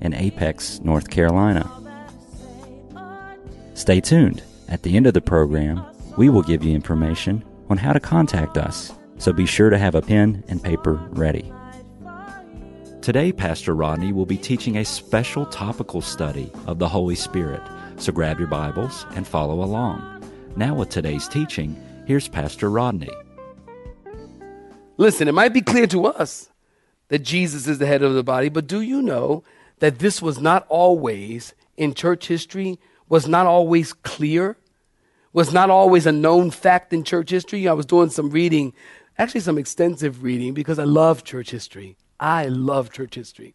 in Apex, North Carolina. Stay tuned. At the end of the program, we will give you information on how to contact us, so be sure to have a pen and paper ready. Today, Pastor Rodney will be teaching a special topical study of the Holy Spirit, so grab your Bibles and follow along. Now, with today's teaching, here's Pastor Rodney. Listen, it might be clear to us that Jesus is the head of the body, but do you know that this was not always in church history, was not always clear, was not always a known fact in church history. I was doing some reading, actually, some extensive reading, because I love church history. I love church history.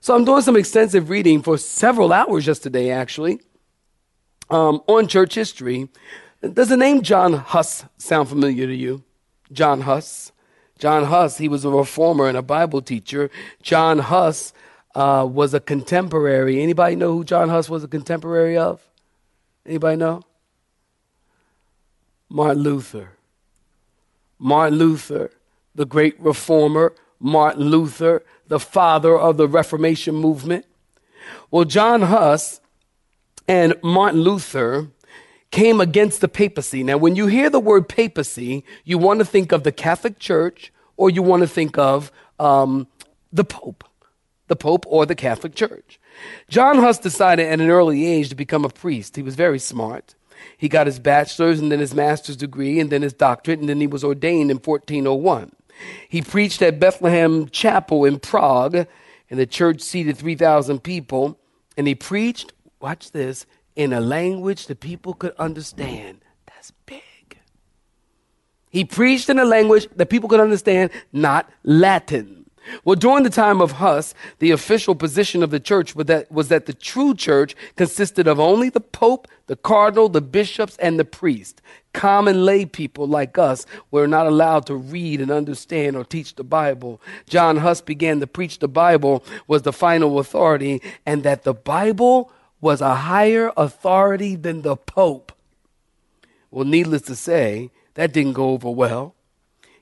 So I'm doing some extensive reading for several hours yesterday, actually, um, on church history. Does the name John Huss sound familiar to you? John Huss. John Huss, he was a reformer and a Bible teacher. John Huss uh, was a contemporary. Anybody know who John Huss was a contemporary of? Anybody know? Martin Luther. Martin Luther, the great reformer, Martin Luther, the father of the Reformation movement. Well, John Huss and Martin Luther came against the papacy. Now, when you hear the word papacy, you want to think of the Catholic Church or you want to think of um, the Pope the Pope or the Catholic Church. John Huss decided at an early age to become a priest. He was very smart. He got his bachelor's and then his master's degree and then his doctorate, and then he was ordained in 1401. He preached at Bethlehem Chapel in Prague, and the church seated 3,000 people. And he preached, watch this, in a language that people could understand. That's big. He preached in a language that people could understand, not Latin. Well, during the time of Huss, the official position of the church was that, was that the true church consisted of only the pope, the cardinal, the bishops, and the priest. Common lay people like us were not allowed to read and understand or teach the Bible. John Huss began to preach the Bible was the final authority and that the Bible was a higher authority than the pope. Well, needless to say, that didn't go over well.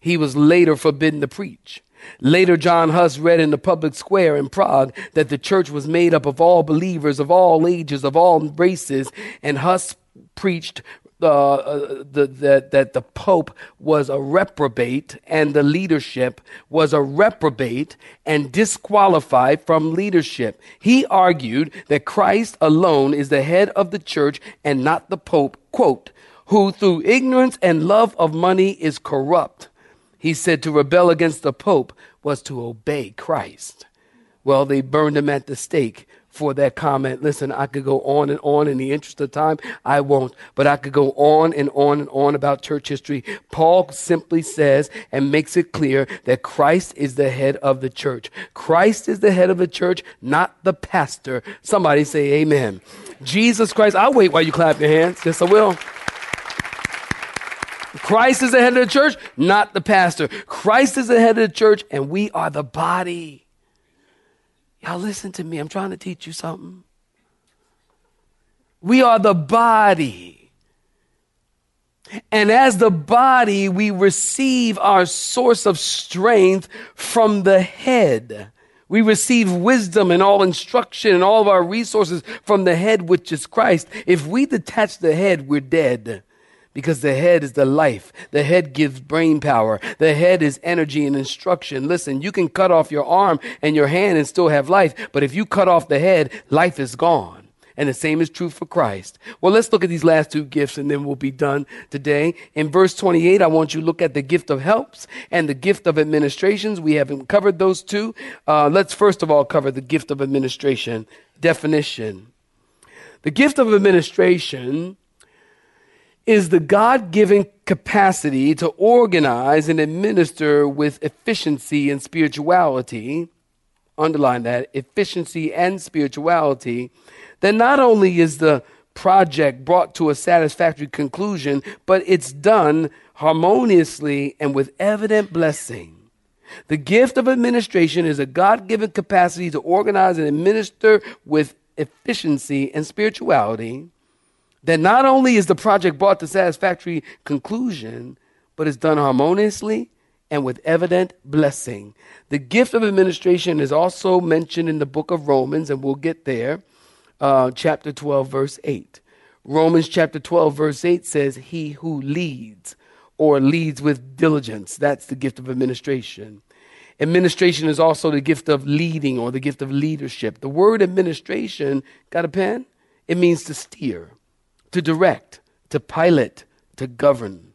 He was later forbidden to preach. Later, John Huss read in the public square in Prague that the church was made up of all believers of all ages, of all races, and Huss preached uh, uh, the, that, that the Pope was a reprobate and the leadership was a reprobate and disqualified from leadership. He argued that Christ alone is the head of the church and not the Pope, quote, who through ignorance and love of money is corrupt he said to rebel against the Pope was to obey Christ. Well, they burned him at the stake for that comment. Listen, I could go on and on in the interest of time. I won't, but I could go on and on and on about church history. Paul simply says and makes it clear that Christ is the head of the church. Christ is the head of the church, not the pastor. Somebody say amen. Jesus Christ. I'll wait while you clap your hands. Yes, I will. Christ is the head of the church, not the pastor. Christ is the head of the church, and we are the body. Y'all listen to me. I'm trying to teach you something. We are the body. And as the body, we receive our source of strength from the head. We receive wisdom and all instruction and all of our resources from the head, which is Christ. If we detach the head, we're dead because the head is the life. The head gives brain power. The head is energy and instruction. Listen, you can cut off your arm and your hand and still have life, but if you cut off the head, life is gone. And the same is true for Christ. Well, let's look at these last two gifts and then we'll be done today. In verse 28, I want you to look at the gift of helps and the gift of administrations. We haven't covered those two. Uh, let's first of all cover the gift of administration. Definition. The gift of administration is the God given capacity to organize and administer with efficiency and spirituality underline that, efficiency and spirituality, then not only is the project brought to a satisfactory conclusion, but it's done harmoniously and with evident blessing. The gift of administration is a God given capacity to organize and administer with efficiency and spirituality. That not only is the project brought to satisfactory conclusion, but is done harmoniously and with evident blessing. The gift of administration is also mentioned in the book of Romans, and we'll get there, uh, chapter 12, verse 8. Romans chapter 12, verse 8 says, He who leads or leads with diligence. That's the gift of administration. Administration is also the gift of leading or the gift of leadership. The word administration, got a pen? It means to steer, to direct, to pilot, to govern.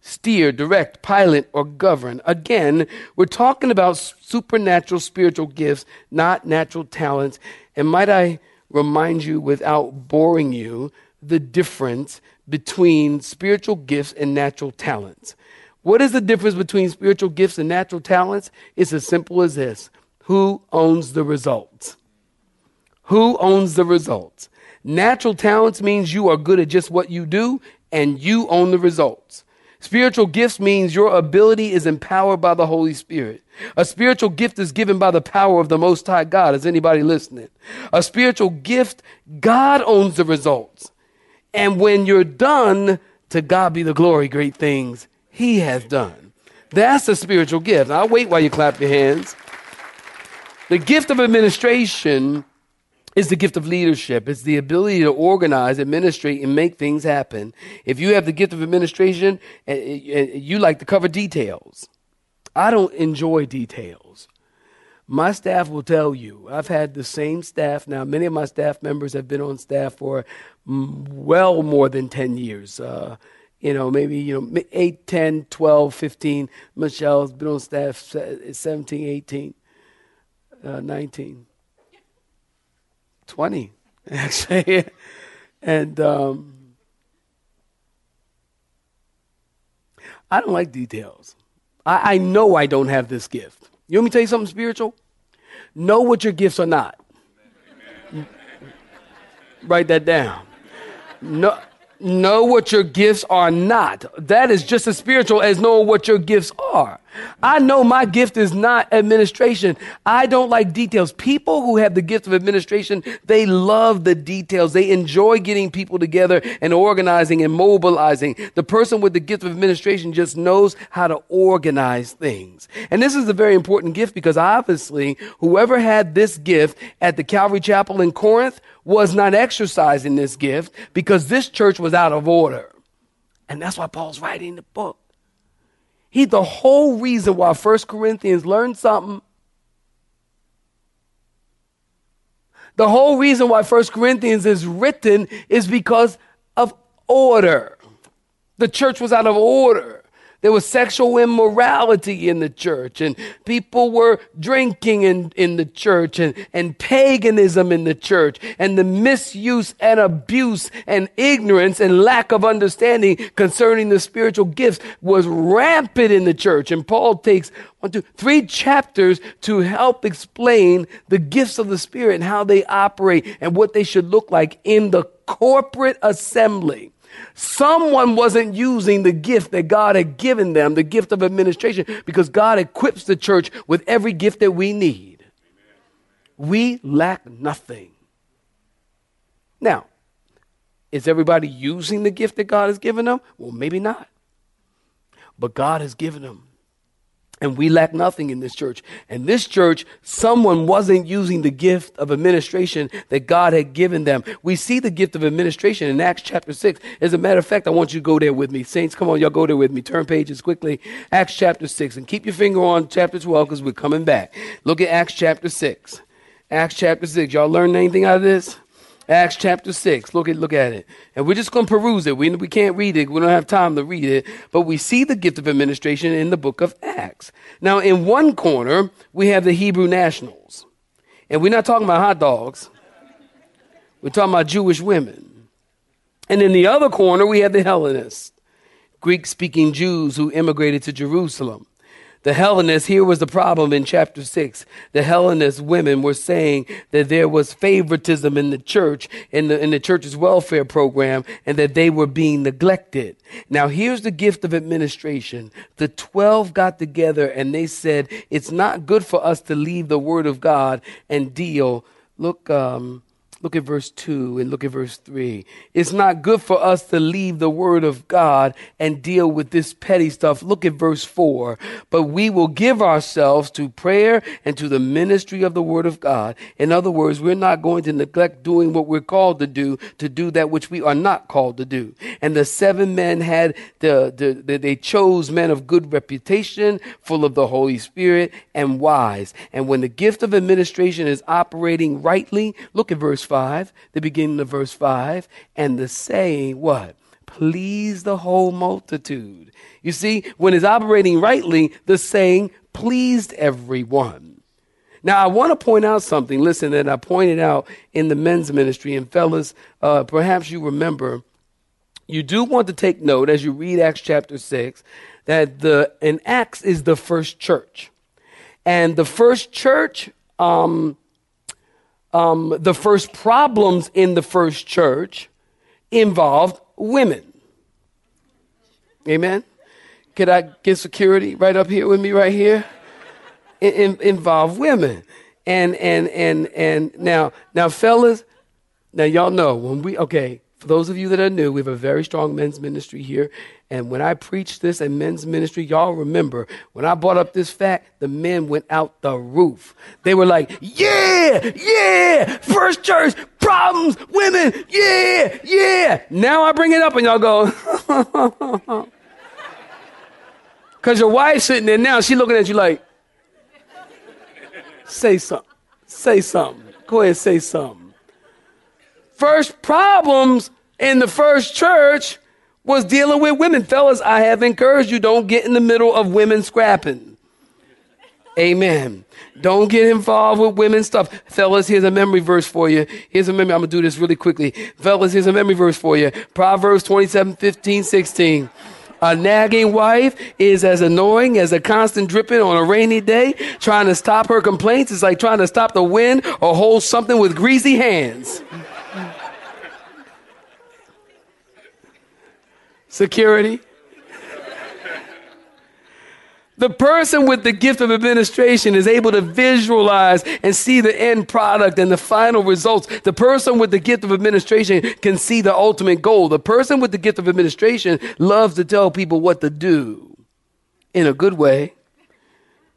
Steer, direct, pilot, or govern. Again, we're talking about supernatural spiritual gifts, not natural talents. And might I remind you, without boring you, the difference between spiritual gifts and natural talents. What is the difference between spiritual gifts and natural talents? It's as simple as this Who owns the results? Who owns the results? Natural talents means you are good at just what you do and you own the results. Spiritual gifts means your ability is empowered by the Holy Spirit. A spiritual gift is given by the power of the Most High God. Is anybody listening? A spiritual gift, God owns the results. And when you're done, to God be the glory, great things He has done. That's a spiritual gift. I'll wait while you clap your hands. The gift of administration is the gift of leadership. It's the ability to organize, administrate, and make things happen. If you have the gift of administration, you like to cover details. I don't enjoy details. My staff will tell you, I've had the same staff now. Many of my staff members have been on staff for well more than 10 years. Uh, you know, maybe, you know, 8, 10, 12, 15. Michelle's been on staff 17, 18, uh, 19, 20, actually. and um, I don't like details. I, I know I don't have this gift. You want me to tell you something spiritual? Know what your gifts are not. Write that down. No, know what your gifts are not. That is just as spiritual as knowing what your gifts are. I know my gift is not administration. I don't like details. People who have the gift of administration, they love the details. They enjoy getting people together and organizing and mobilizing. The person with the gift of administration just knows how to organize things. And this is a very important gift because obviously whoever had this gift at the Calvary Chapel in Corinth was not exercising this gift because this church was out of order. And that's why Paul's writing the book. He the whole reason why First Corinthians learned something. The whole reason why First Corinthians is written is because of order. The church was out of order. There was sexual immorality in the church, and people were drinking in, in the church, and, and paganism in the church, and the misuse and abuse and ignorance and lack of understanding concerning the spiritual gifts was rampant in the church. And Paul takes one, two, three chapters to help explain the gifts of the Spirit and how they operate and what they should look like in the corporate assembly. Someone wasn't using the gift that God had given them, the gift of administration, because God equips the church with every gift that we need. We lack nothing. Now, is everybody using the gift that God has given them? Well, maybe not. But God has given them and we lack nothing in this church. And this church, someone wasn't using the gift of administration that God had given them. We see the gift of administration in Acts chapter 6. As a matter of fact, I want you to go there with me. Saints, come on, y'all go there with me. Turn pages quickly. Acts chapter 6. And keep your finger on chapter 12 because we're coming back. Look at Acts chapter 6. Acts chapter 6. Y'all learn anything out of this? Acts chapter 6. Look at, look at it. And we're just going to peruse it. We, we can't read it. We don't have time to read it. But we see the gift of administration in the book of Acts. Now, in one corner, we have the Hebrew nationals. And we're not talking about hot dogs. We're talking about Jewish women. And in the other corner, we have the Hellenists, Greek speaking Jews who immigrated to Jerusalem. The Hellenists, here was the problem in chapter 6. The Hellenist women were saying that there was favoritism in the church, in the, in the church's welfare program, and that they were being neglected. Now, here's the gift of administration. The 12 got together and they said, it's not good for us to leave the word of God and deal. Look, um, Look at verse 2 and look at verse 3. It's not good for us to leave the word of God and deal with this petty stuff. Look at verse 4. But we will give ourselves to prayer and to the ministry of the word of God. In other words, we're not going to neglect doing what we're called to do, to do that which we are not called to do. And the seven men had the, the, the they chose men of good reputation, full of the Holy Spirit and wise. And when the gift of administration is operating rightly, look at verse 5, the beginning of verse 5, and the saying, what? Please the whole multitude. You see, when it's operating rightly, the saying pleased everyone. Now, I want to point out something, listen, that I pointed out in the men's ministry. And fellas, uh, perhaps you remember, you do want to take note as you read Acts chapter 6 that the in Acts is the first church. And the first church um, um, the first problems in the first church involved women. Amen. Could I get security right up here with me, right here? In, in, involve women, and and and and now now fellas, now y'all know when we okay. For those of you that are new, we have a very strong men's ministry here, and when I preached this in men's ministry, y'all remember when I brought up this fact, the men went out the roof. They were like, yeah, yeah, first church, problems, women, yeah, yeah. Now I bring it up and y'all go, because your wife's sitting there now, she looking at you like, say something, say something. Go ahead, say something. First problems in the first church was dealing with women. Fellas, I have encouraged you, don't get in the middle of women scrapping. Amen. Don't get involved with women stuff. Fellas, here's a memory verse for you. Here's a memory. I'm going to do this really quickly. Fellas, here's a memory verse for you. Proverbs 27, 15, 16. A nagging wife is as annoying as a constant dripping on a rainy day. Trying to stop her complaints is like trying to stop the wind or hold something with greasy hands. Security. The person with the gift of administration is able to visualize and see the end product and the final results. The person with the gift of administration can see the ultimate goal. The person with the gift of administration loves to tell people what to do in a good way.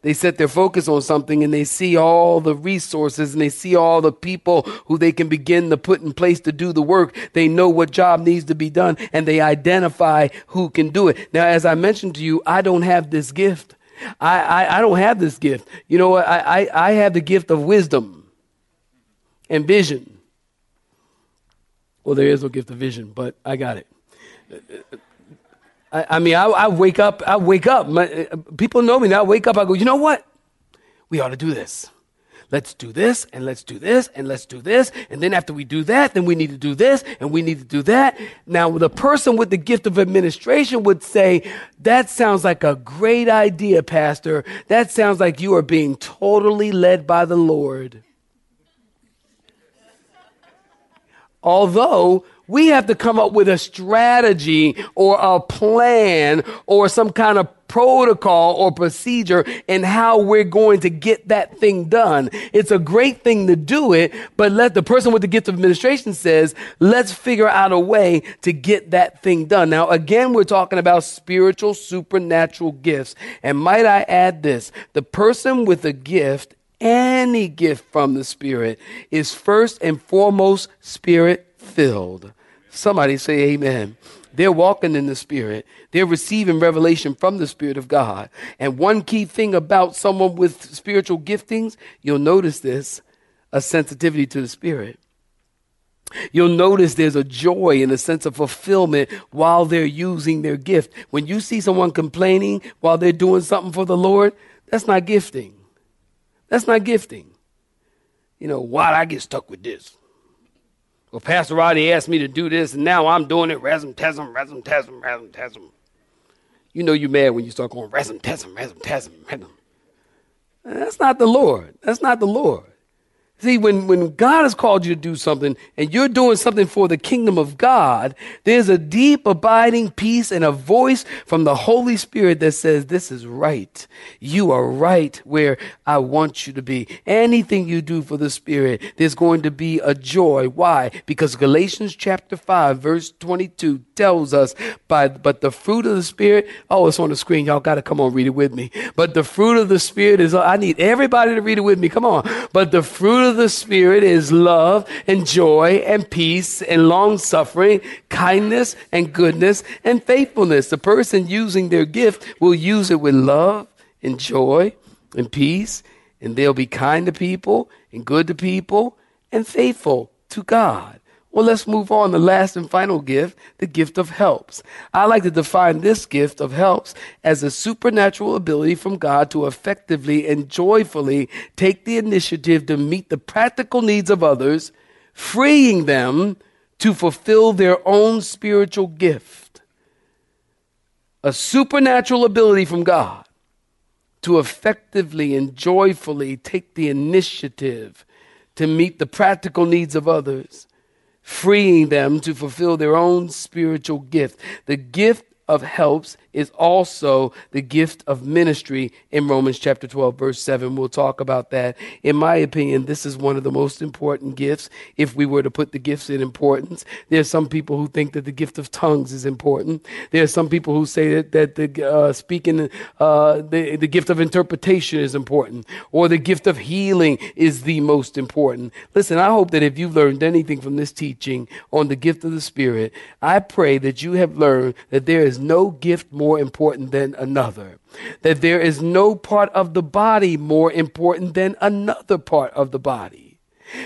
They set their focus on something and they see all the resources and they see all the people who they can begin to put in place to do the work. They know what job needs to be done and they identify who can do it. Now, as I mentioned to you, I don't have this gift. I, I, I don't have this gift. You know what? I, I, I have the gift of wisdom and vision. Well, there is no gift of vision, but I got it. I, I mean, I, I, wake up, I wake up. My, people know me now. I wake up, I go, you know what? We ought to do this. Let's do this, and let's do this, and let's do this. And then after we do that, then we need to do this, and we need to do that. Now, the person with the gift of administration would say, That sounds like a great idea, Pastor. That sounds like you are being totally led by the Lord. Although we have to come up with a strategy or a plan or some kind of protocol or procedure in how we're going to get that thing done. It's a great thing to do it, but let the person with the gift of administration says, let's figure out a way to get that thing done. Now, again, we're talking about spiritual, supernatural gifts. And might I add this? The person with a gift any gift from the Spirit is first and foremost spirit filled. Somebody say amen. They're walking in the Spirit. They're receiving revelation from the Spirit of God. And one key thing about someone with spiritual giftings, you'll notice this a sensitivity to the Spirit. You'll notice there's a joy and a sense of fulfillment while they're using their gift. When you see someone complaining while they're doing something for the Lord, that's not gifting. That's not gifting. You know, why'd I get stuck with this? Well, Pastor Rodney asked me to do this, and now I'm doing it. Rasm, tesm, rasm, tesm, rasm, tesm. You know you're mad when you start going, resm, tesm, resm. That's not the Lord. That's not the Lord. See, when, when God has called you to do something and you're doing something for the kingdom of God, there's a deep, abiding peace and a voice from the Holy Spirit that says, This is right. You are right where I want you to be. Anything you do for the Spirit, there's going to be a joy. Why? Because Galatians chapter 5, verse 22 tells us, by, But the fruit of the Spirit, oh, it's on the screen. Y'all got to come on, read it with me. But the fruit of the Spirit is, I need everybody to read it with me. Come on. But the fruit of the Spirit is love and joy and peace and long suffering, kindness and goodness and faithfulness. The person using their gift will use it with love and joy and peace, and they'll be kind to people and good to people and faithful to God. Well, let's move on. The last and final gift, the gift of helps. I like to define this gift of helps as a supernatural ability from God to effectively and joyfully take the initiative to meet the practical needs of others, freeing them to fulfill their own spiritual gift. A supernatural ability from God to effectively and joyfully take the initiative to meet the practical needs of others freeing them to fulfill their own spiritual gift. The gift of helps is also the gift of ministry in Romans chapter 12, verse 7. We'll talk about that. In my opinion, this is one of the most important gifts if we were to put the gifts in importance. There are some people who think that the gift of tongues is important. There are some people who say that, that the uh, speaking, uh, the, the gift of interpretation is important, or the gift of healing is the most important. Listen, I hope that if you've learned anything from this teaching on the gift of the Spirit, I pray that you have learned that there is no gift more important than another. That there is no part of the body more important than another part of the body.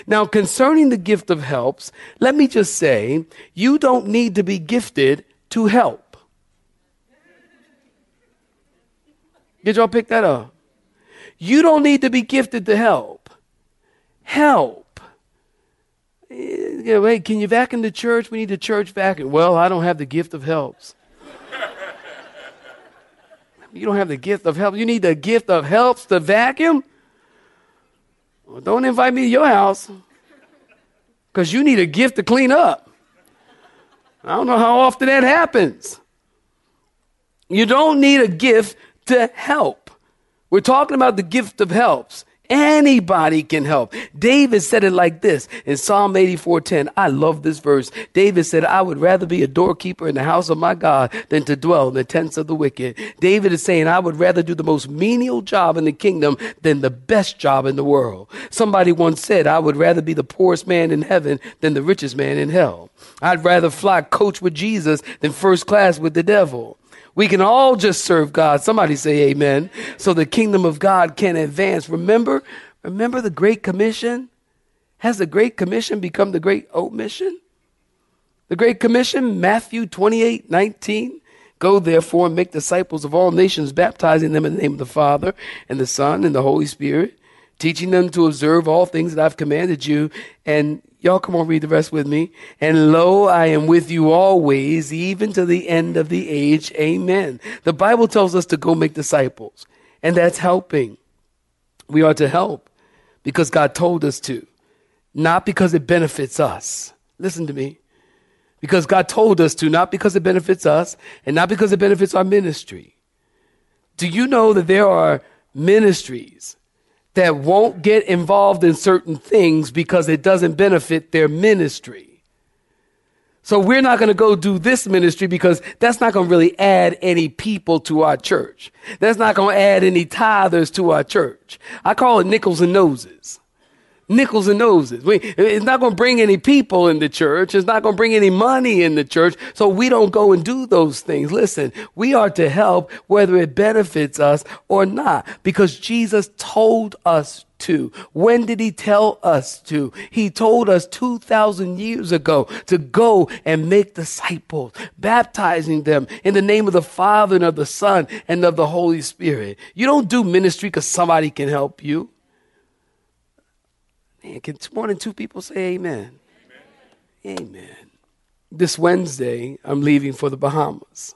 Now, concerning the gift of helps, let me just say, you don't need to be gifted to help. Did y'all pick that up? You don't need to be gifted to help. Help. Eh, yeah, wait, can you vacuum the church? We need the church vacuum. Well, I don't have the gift of helps. You don't have the gift of help. You need the gift of helps to vacuum. Well, don't invite me to your house because you need a gift to clean up. I don't know how often that happens. You don't need a gift to help. We're talking about the gift of helps. Anybody can help. David said it like this in Psalm 84:10. I love this verse. David said, "I would rather be a doorkeeper in the house of my God than to dwell in the tents of the wicked." David is saying, "I would rather do the most menial job in the kingdom than the best job in the world." Somebody once said, "I would rather be the poorest man in heaven than the richest man in hell." I'd rather fly coach with Jesus than first class with the devil. We can all just serve God. Somebody say amen. So the kingdom of God can advance. Remember, remember the Great Commission? Has the Great Commission become the Great Omission? The Great Commission, Matthew 28 19. Go therefore and make disciples of all nations, baptizing them in the name of the Father and the Son and the Holy Spirit, teaching them to observe all things that I've commanded you. And Y'all come on, read the rest with me. And lo, I am with you always, even to the end of the age. Amen. The Bible tells us to go make disciples, and that's helping. We are to help because God told us to, not because it benefits us. Listen to me. Because God told us to, not because it benefits us, and not because it benefits our ministry. Do you know that there are ministries that won't get involved in certain things because it doesn't benefit their ministry. So we're not going to go do this ministry because that's not going to really add any people to our church. That's not going to add any tithers to our church. I call it nickels and noses nickels and noses. We, it's not going to bring any people in the church. It's not going to bring any money in the church. So we don't go and do those things. Listen, we are to help whether it benefits us or not because Jesus told us to. When did he tell us to? He told us 2,000 years ago to go and make disciples, baptizing them in the name of the Father and of the Son and of the Holy Spirit. You don't do ministry because somebody can help you. Man, can more than two people say amen? Amen. amen. This Wednesday, I'm leaving for the Bahamas.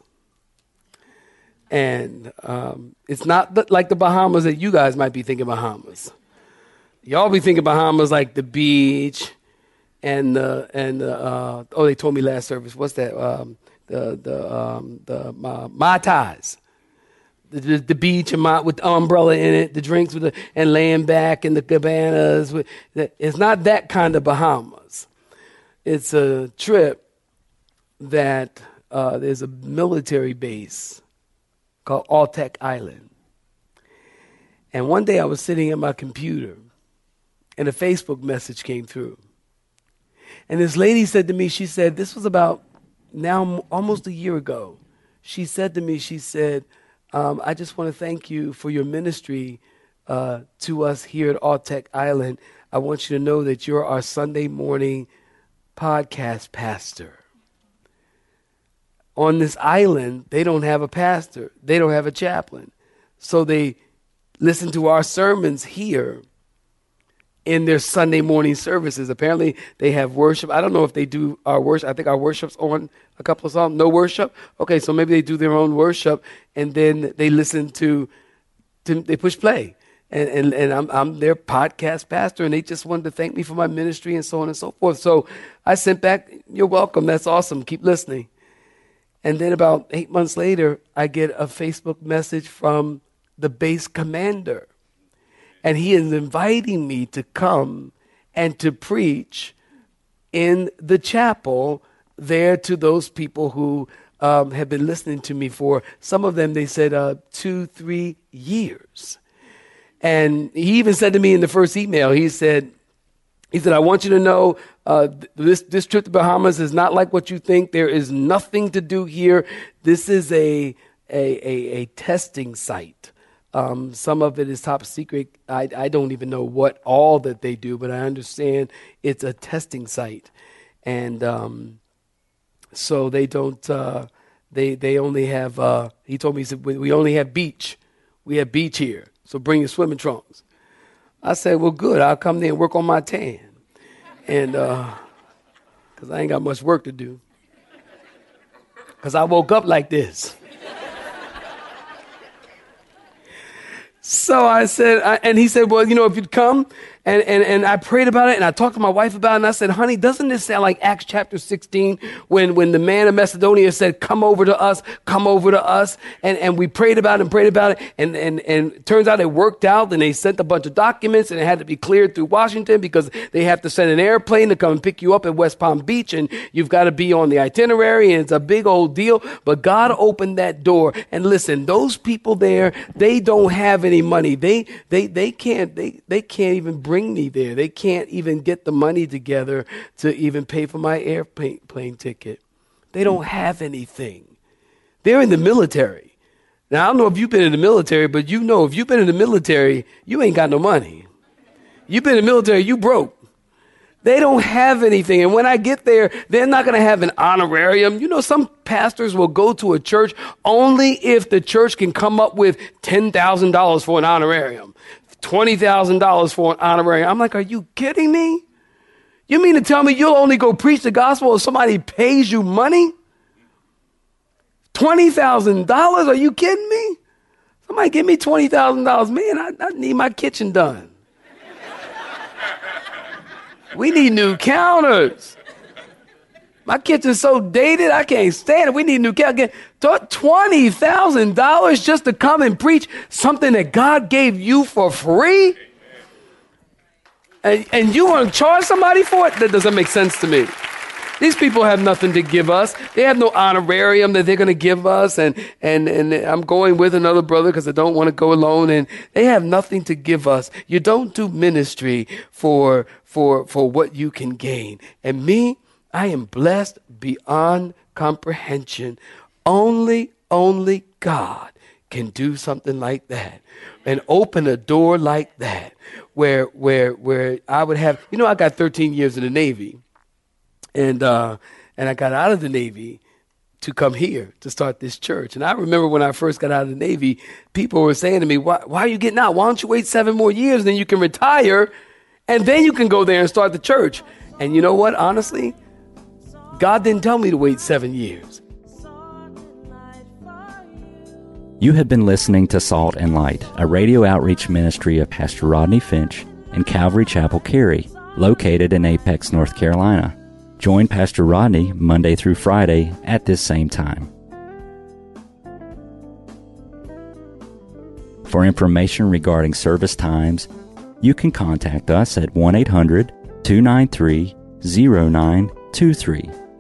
And um, it's not like the Bahamas that you guys might be thinking Bahamas. Y'all be thinking Bahamas like the beach and the and the uh, oh they told me last service what's that um, the the um, the uh, mai tais the, the, beach and my, with the umbrella in it, the drinks with the, and laying back in the cabanas. With, it's not that kind of Bahamas. It's a trip that uh, there's a military base called Autec Island. And one day I was sitting at my computer and a Facebook message came through. And this lady said to me, she said, this was about now almost a year ago. She said to me, she said, um, I just want to thank you for your ministry uh, to us here at Autec Island. I want you to know that you're our Sunday morning podcast pastor. On this island, they don't have a pastor, they don't have a chaplain. So they listen to our sermons here in their Sunday morning services. Apparently, they have worship. I don't know if they do our worship. I think our worship's on a couple of songs. No worship. Okay, so maybe they do their own worship, and then they listen to, to they push play. And, and, and I'm, I'm their podcast pastor, and they just wanted to thank me for my ministry and so on and so forth. So I sent back, You're welcome. That's awesome. Keep listening. And then about eight months later, I get a Facebook message from the base commander and he is inviting me to come and to preach in the chapel there to those people who um, have been listening to me for some of them they said uh, two three years. And he even said to me in the first email he said he said i want you to know uh, this, this trip to bahamas is not like what you think. There is nothing to do here. This is a, a, a, a testing site um, some of it is top secret. I, I don't even know what all that they do, but I understand it's a testing site, and um, so they don't. Uh, they they only have. Uh, he told me he said we only have beach. We have beach here, so bring your swimming trunks. I said, well, good. I'll come there and work on my tan, and because uh, I ain't got much work to do. Because I woke up like this. So I said, I, and he said, well, you know, if you'd come, and, and, and I prayed about it and I talked to my wife about it and I said, honey, doesn't this sound like Acts chapter 16 when, when the man of Macedonia said, come over to us, come over to us. And, and we prayed about it and prayed about it. And, and, and turns out it worked out and they sent a bunch of documents and it had to be cleared through Washington because they have to send an airplane to come and pick you up at West Palm Beach and you've got to be on the itinerary and it's a big old deal. But God opened that door and listen, those people there, they don't have any money. They, they, they can't, they, they can't even bring me there. They can't even get the money together to even pay for my airplane ticket. They don't have anything. They're in the military. Now, I don't know if you've been in the military, but you know if you've been in the military, you ain't got no money. You've been in the military, you broke. They don't have anything. And when I get there, they're not going to have an honorarium. You know, some pastors will go to a church only if the church can come up with $10,000 for an honorarium. $20,000 for an honorary. I'm like, are you kidding me? You mean to tell me you'll only go preach the gospel if somebody pays you money? $20,000? Are you kidding me? Somebody give me $20,000. Man, I, I need my kitchen done. we need new counters. My kitchen's so dated, I can't stand it. We need a new kitchen. $20,000 just to come and preach something that God gave you for free? And, and you want to charge somebody for it? That doesn't make sense to me. These people have nothing to give us. They have no honorarium that they're going to give us. And, and, and I'm going with another brother because I don't want to go alone. And they have nothing to give us. You don't do ministry for, for, for what you can gain. And me, I am blessed beyond comprehension. Only, only God can do something like that and open a door like that where where where I would have you know I got 13 years in the Navy and uh, and I got out of the Navy to come here to start this church. And I remember when I first got out of the Navy, people were saying to me, why, why are you getting out? Why don't you wait seven more years then you can retire and then you can go there and start the church? And you know what? Honestly, God didn't tell me to wait seven years. You have been listening to Salt and Light, a radio outreach ministry of Pastor Rodney Finch and Calvary Chapel Cary, located in Apex, North Carolina. Join Pastor Rodney Monday through Friday at this same time. For information regarding service times, you can contact us at 1 800 293 0923.